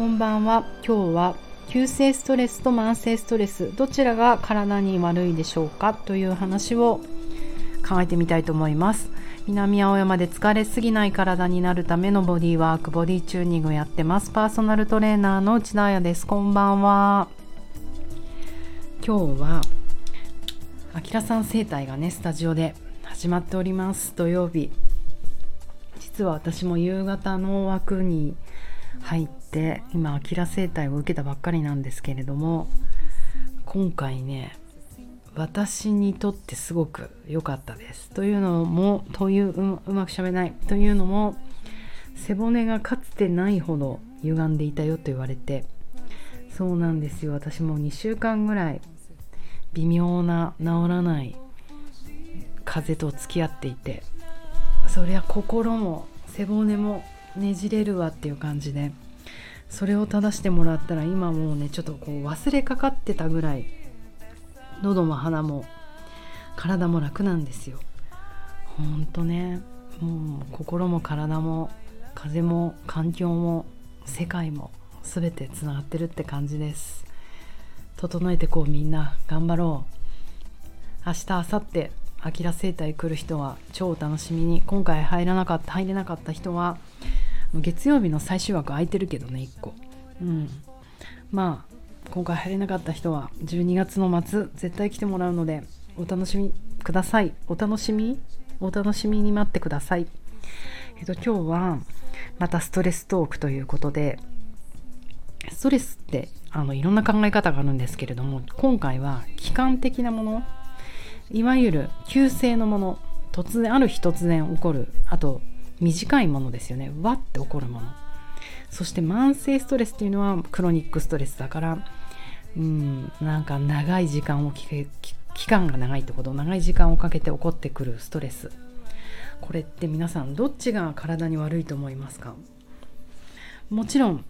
こんばんは。今日は急性ストレスと慢性ストレスどちらが体に悪いでしょうか？という話を考えてみたいと思います。南青山で疲れすぎない体になるためのボディワークボディチューニングをやってます。パーソナルトレーナーの内田彩です。こんばんは。今日はあきらさん生態がねスタジオで始まっております。土曜日。実は私も夕方の枠に入って今アキラ生態を受けたばっかりなんですけれども今回ね私にとってすごく良かったです。というのもといううまくしゃべれない。というのも背骨がかつてないほど歪んでいたよと言われてそうなんですよ。私も2週間ぐらい微妙な治らない風と付き合っていてそりゃ心も背骨もねじれるわっていう感じでそれを正してもらったら今もうねちょっとこう忘れかかってたぐらい喉も鼻も体も楽なんですよ。ほんとねもう心も体も風も環境も世界も全てつながってるって感じです。整えてこうみんな頑張ろう。明日明後日アキラ生態来る人は超楽しみに。今回入らなかった入れなかった人は月曜日の最終枠空いてるけどね1個。うん。まあ今回入れなかった人は12月の末絶対来てもらうのでお楽しみください。お楽しみ？お楽しみに待ってください。えっと今日はまたストレストークということでストレスってあのいろんな考え方があるんですけれども今回は期間的なものいわゆる急性のもの突然ある日突然起こるあと短いものですよね。わって起こるもの。そして慢性ストレスっていうのはクロニックストレスだからうんなんか長い時間を期間が長いってこと。長い時間をかけて起こってくるストレス。これって皆さんどっちが体に悪いと思いますか？もちろん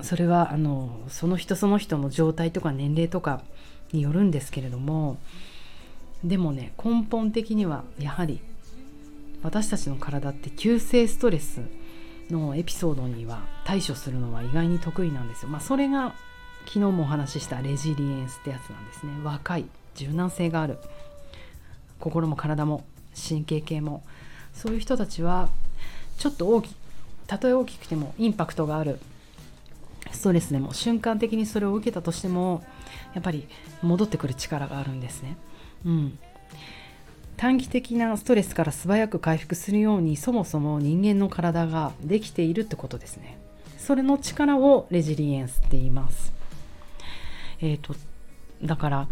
それはあのその人その人の状態とか年齢とかによるんですけれどもでもね根本的にはやはり私たちの体って急性ストレスのエピソードには対処するのは意外に得意なんですよ。まあ、それが昨日もお話ししたレジリエンスってやつなんですね。若い柔軟性がある心も体も神経系もそういう人たちはちょっと大きたとえ大きくてもインパクトがあるストレスでも瞬間的にそれを受けたとしてもやっぱり戻ってくる力があるんですね。うん、短期的なストレスから素早く回復するようにそもそも人間の体ができているってことですね。それの力をレジリエンスって言います。えーと、だから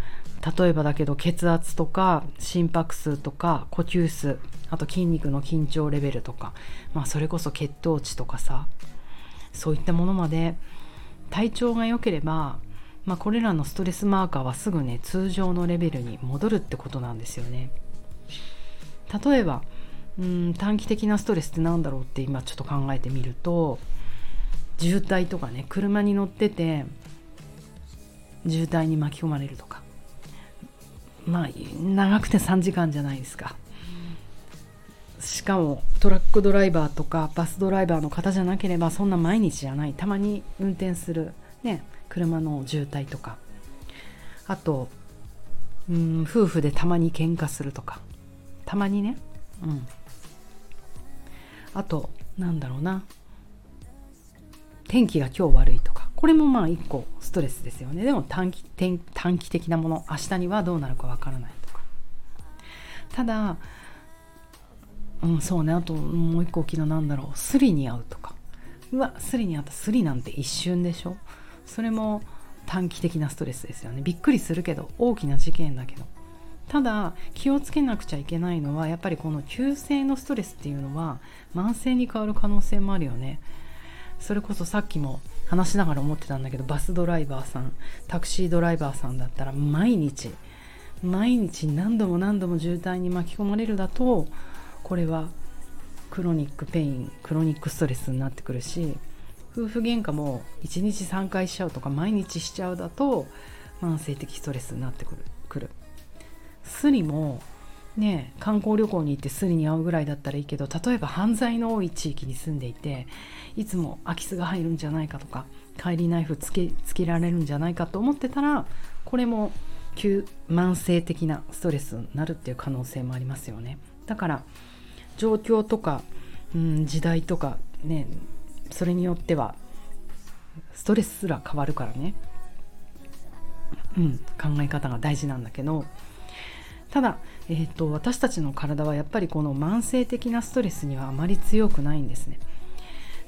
例えばだけど血圧とか心拍数とか呼吸数あと筋肉の緊張レベルとか、まあ、それこそ血糖値とかさそういったものまで体調が良ければまあ、これらのストレスマーカーはすぐね通常のレベルに戻るってことなんですよね。例えばうん短期的なストレスって何だろうって今ちょっと考えてみると渋滞とかね車に乗ってて渋滞に巻き込まれるとか。まあ長くて3時間じゃないですか。しかもトラックドライバーとかバスドライバーの方じゃなければそんな毎日じゃない。たまに運転するね車の渋滞とか。あとうん夫婦でたまに喧嘩するとか。たまにね。うん。あとなんだろうな。天気が今日悪いとか。これもまあ一個ストレスですよね。でも短期短期的なもの。明日にはどうなるかわからないとか。ただうんそうね。あともう一個大きなんだろう。スリに合うとか。うわスリに合ったスリなんて一瞬でしょ。それも短期的なストレスですよね。びっくりするけど大きな事件だけど。ただ気をつけなくちゃいけないのはやっぱりこの急性のストレスっていうのは慢性に変わる可能性もあるよね。それこそさっきも話しながら思ってたんだけどバスドライバーさんタクシードライバーさんだったら毎日毎日何度も何度も渋滞に巻き込まれるだとこれはクロニックペインクロニックストレスになってくるし夫婦喧嘩も1日3回しちゃうとか毎日しちゃうだと慢性的ストレスになってくるくる。スリもね観光旅行に行ってスリに会うぐらいだったらいいけど例えば犯罪の多い地域に住んでいていつも空き巣が入るんじゃないかとか帰りナイフつけつけられるんじゃないかと思ってたらこれも急慢性的なストレスになるっていう可能性もありますよね。だから状況とか、うん、時代とかねそれによってはストレスすら変わるからね、うん、考え方が大事なんだけどただ、えーと、私たちの体はやっぱりこの慢性的なストレスにはあまり強くないんですね。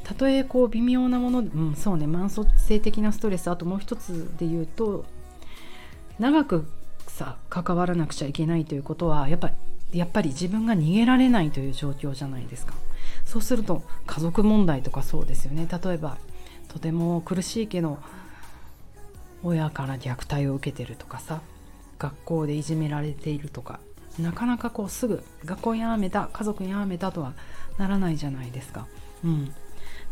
たとえこう微妙なもの、うん、そうね慢性的なストレスあともう一つで言うと長くさ関わらなくちゃいけないということはやっぱやっぱり自分が逃げられないという状況じゃないですか。そうすると家族問題とかそうですよね。例えばとても苦しいけど親から虐待を受けてるとかさ。学校でいじめられているとかなかなかこうすぐ学校やめた家族やめたとはならないじゃないですか。うん、っ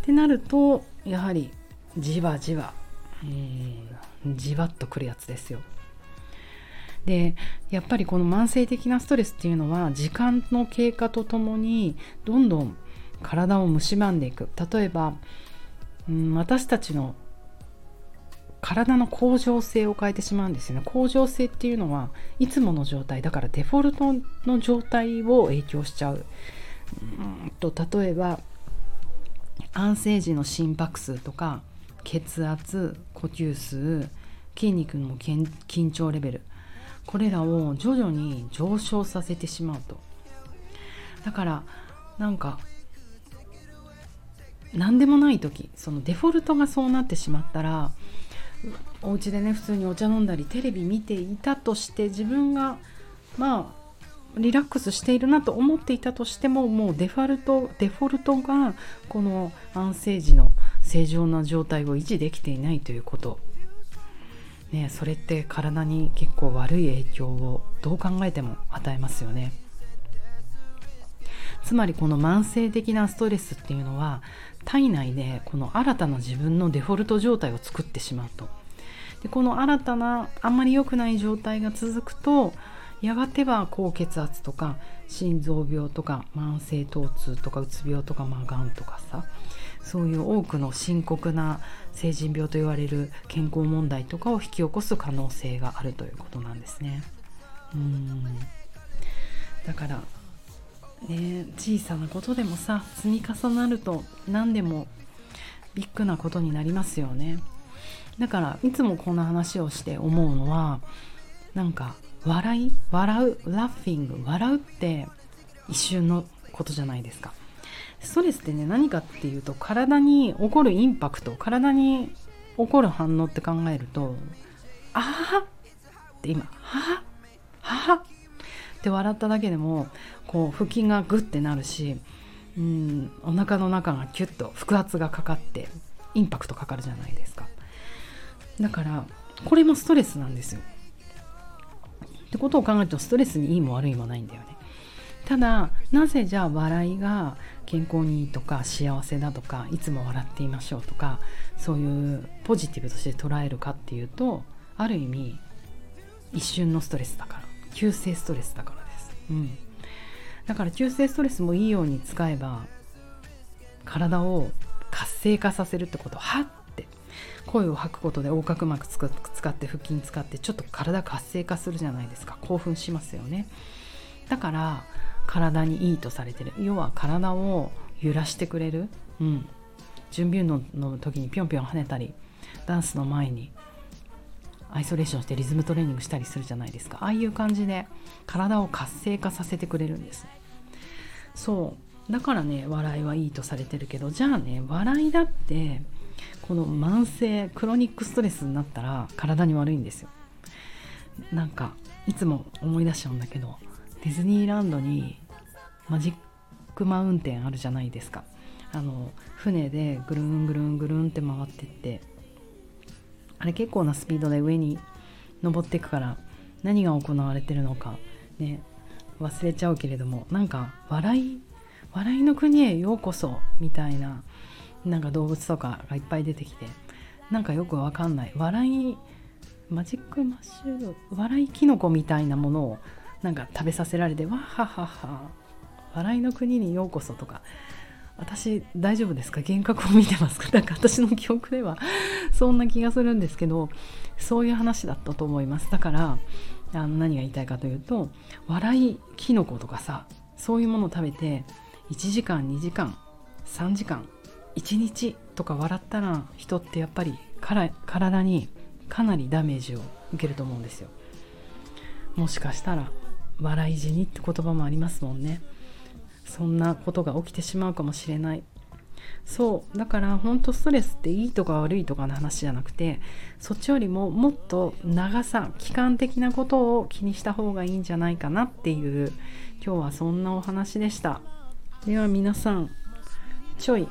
てなるとやはりじわじわうんじわっとくるやつですよ。でやっぱりこの慢性的なストレスっていうのは時間の経過とともにどんどん体を蝕んでいく例えば、うん、私たちの体の恒常性を変えてしまうんですよね。恒常性っていうのはいつもの状態だからデフォルトの状態を影響しちゃう。うんと例えば安静時の心拍数とか血圧呼吸数筋肉の緊張レベルこれらを徐々に上昇させてしまうと。だからなんか何でもない時そのデフォルトがそうなってしまったらお家でね普通にお茶飲んだりテレビ見ていたとして自分がまあリラックスしているなと思っていたとしてももうデファルトデフォルトがこの安静時の正常な状態を維持できていないということ。ねそれって体に結構悪い影響をどう考えても与えますよね。つまりこの慢性的なストレスっていうのは体内でこの新たな自分のデフォルト状態を作ってしまうとでこの新たなあんまり良くない状態が続くとやがては高血圧とか心臓病とか慢性疼痛とかうつ病とかまあがんとかさそういう多くの深刻な成人病と言われる健康問題とかを引き起こす可能性があるということなんですね。うんだからね小さなことでもさ積み重なると何でもビッグなことになりますよね。だからいつもこんな話をして思うのはなんか笑い笑うラッフィング笑うって一瞬のことじゃないですか。ストレスってね何かっていうと体に起こるインパクト体に起こる反応って考えるとああって今はははって笑っただけでもこう腹筋がグッてなるしうんお腹の中がキュッと腹圧がかかってインパクトかかるじゃないですか。だからこれもストレスなんですよ。ってことを考えるとストレスにいいも悪いもないんだよね。ただなぜじゃあ笑いが健康にいいとか幸せだとかいつも笑っていましょうとかそういうポジティブとして捉えるかっていうとある意味一瞬のストレスだから。急性ストレスだから、うん、だから急性ストレスもいいように使えば体を活性化させるってこと。はって。声を吐くことで横隔膜使って腹筋使ってちょっと体活性化するじゃないですか。興奮しますよね。だから体にいいとされてる。要は体を揺らしてくれる、うん、準備運動の時にぴょんぴょん跳ねたりダンスの前にアイソレーションしてリズムトレーニングしたりするじゃないですか。ああいう感じで体を活性化させてくれるんですね。そう。だからね笑いはいいとされてるけどじゃあね笑いだってこの慢性クロニックストレスになったら体に悪いんですよ。なんかいつも思い出しちゃうんだけどディズニーランドにマジックマウンテンあるじゃないですか。あの船でぐるんぐるんぐるんって回ってってあれ結構なスピードで上に登っていくから何が行われてるのかね忘れちゃうけれどもなんか笑い笑いの国へようこそみたいななんか動物とかがいっぱい出てきてなんかよくわかんない。笑いマジックマッシュル笑いキノコみたいなものをなんか食べさせられてわははは笑いの国にようこそとか私大丈夫ですか？幻覚を見てますか？なんか私の記憶ではそんな気がするんですけどそういう話だったと思います。だからあの何が言いたいかというと笑いキノコとかさそういうものを食べて1時間2時間3時間1日とか笑ったら人ってやっぱり体にかなりダメージを受けると思うんですよ。もしかしたら笑い死にって言葉もありますもんね。そんなことが起きてしまうかもしれない。そう。だから本当ストレスっていいとか悪いとかの話じゃなくてそっちよりももっと長さ期間的なことを気にした方がいいんじゃないかなっていう今日はそんなお話でした。では皆さんちょい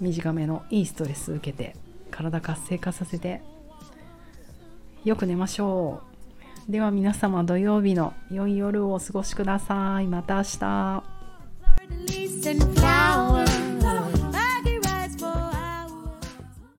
短めのいいストレス受けて体活性化させてよく寝ましょう。では皆様土曜日の良い夜をお過ごしください。また明日。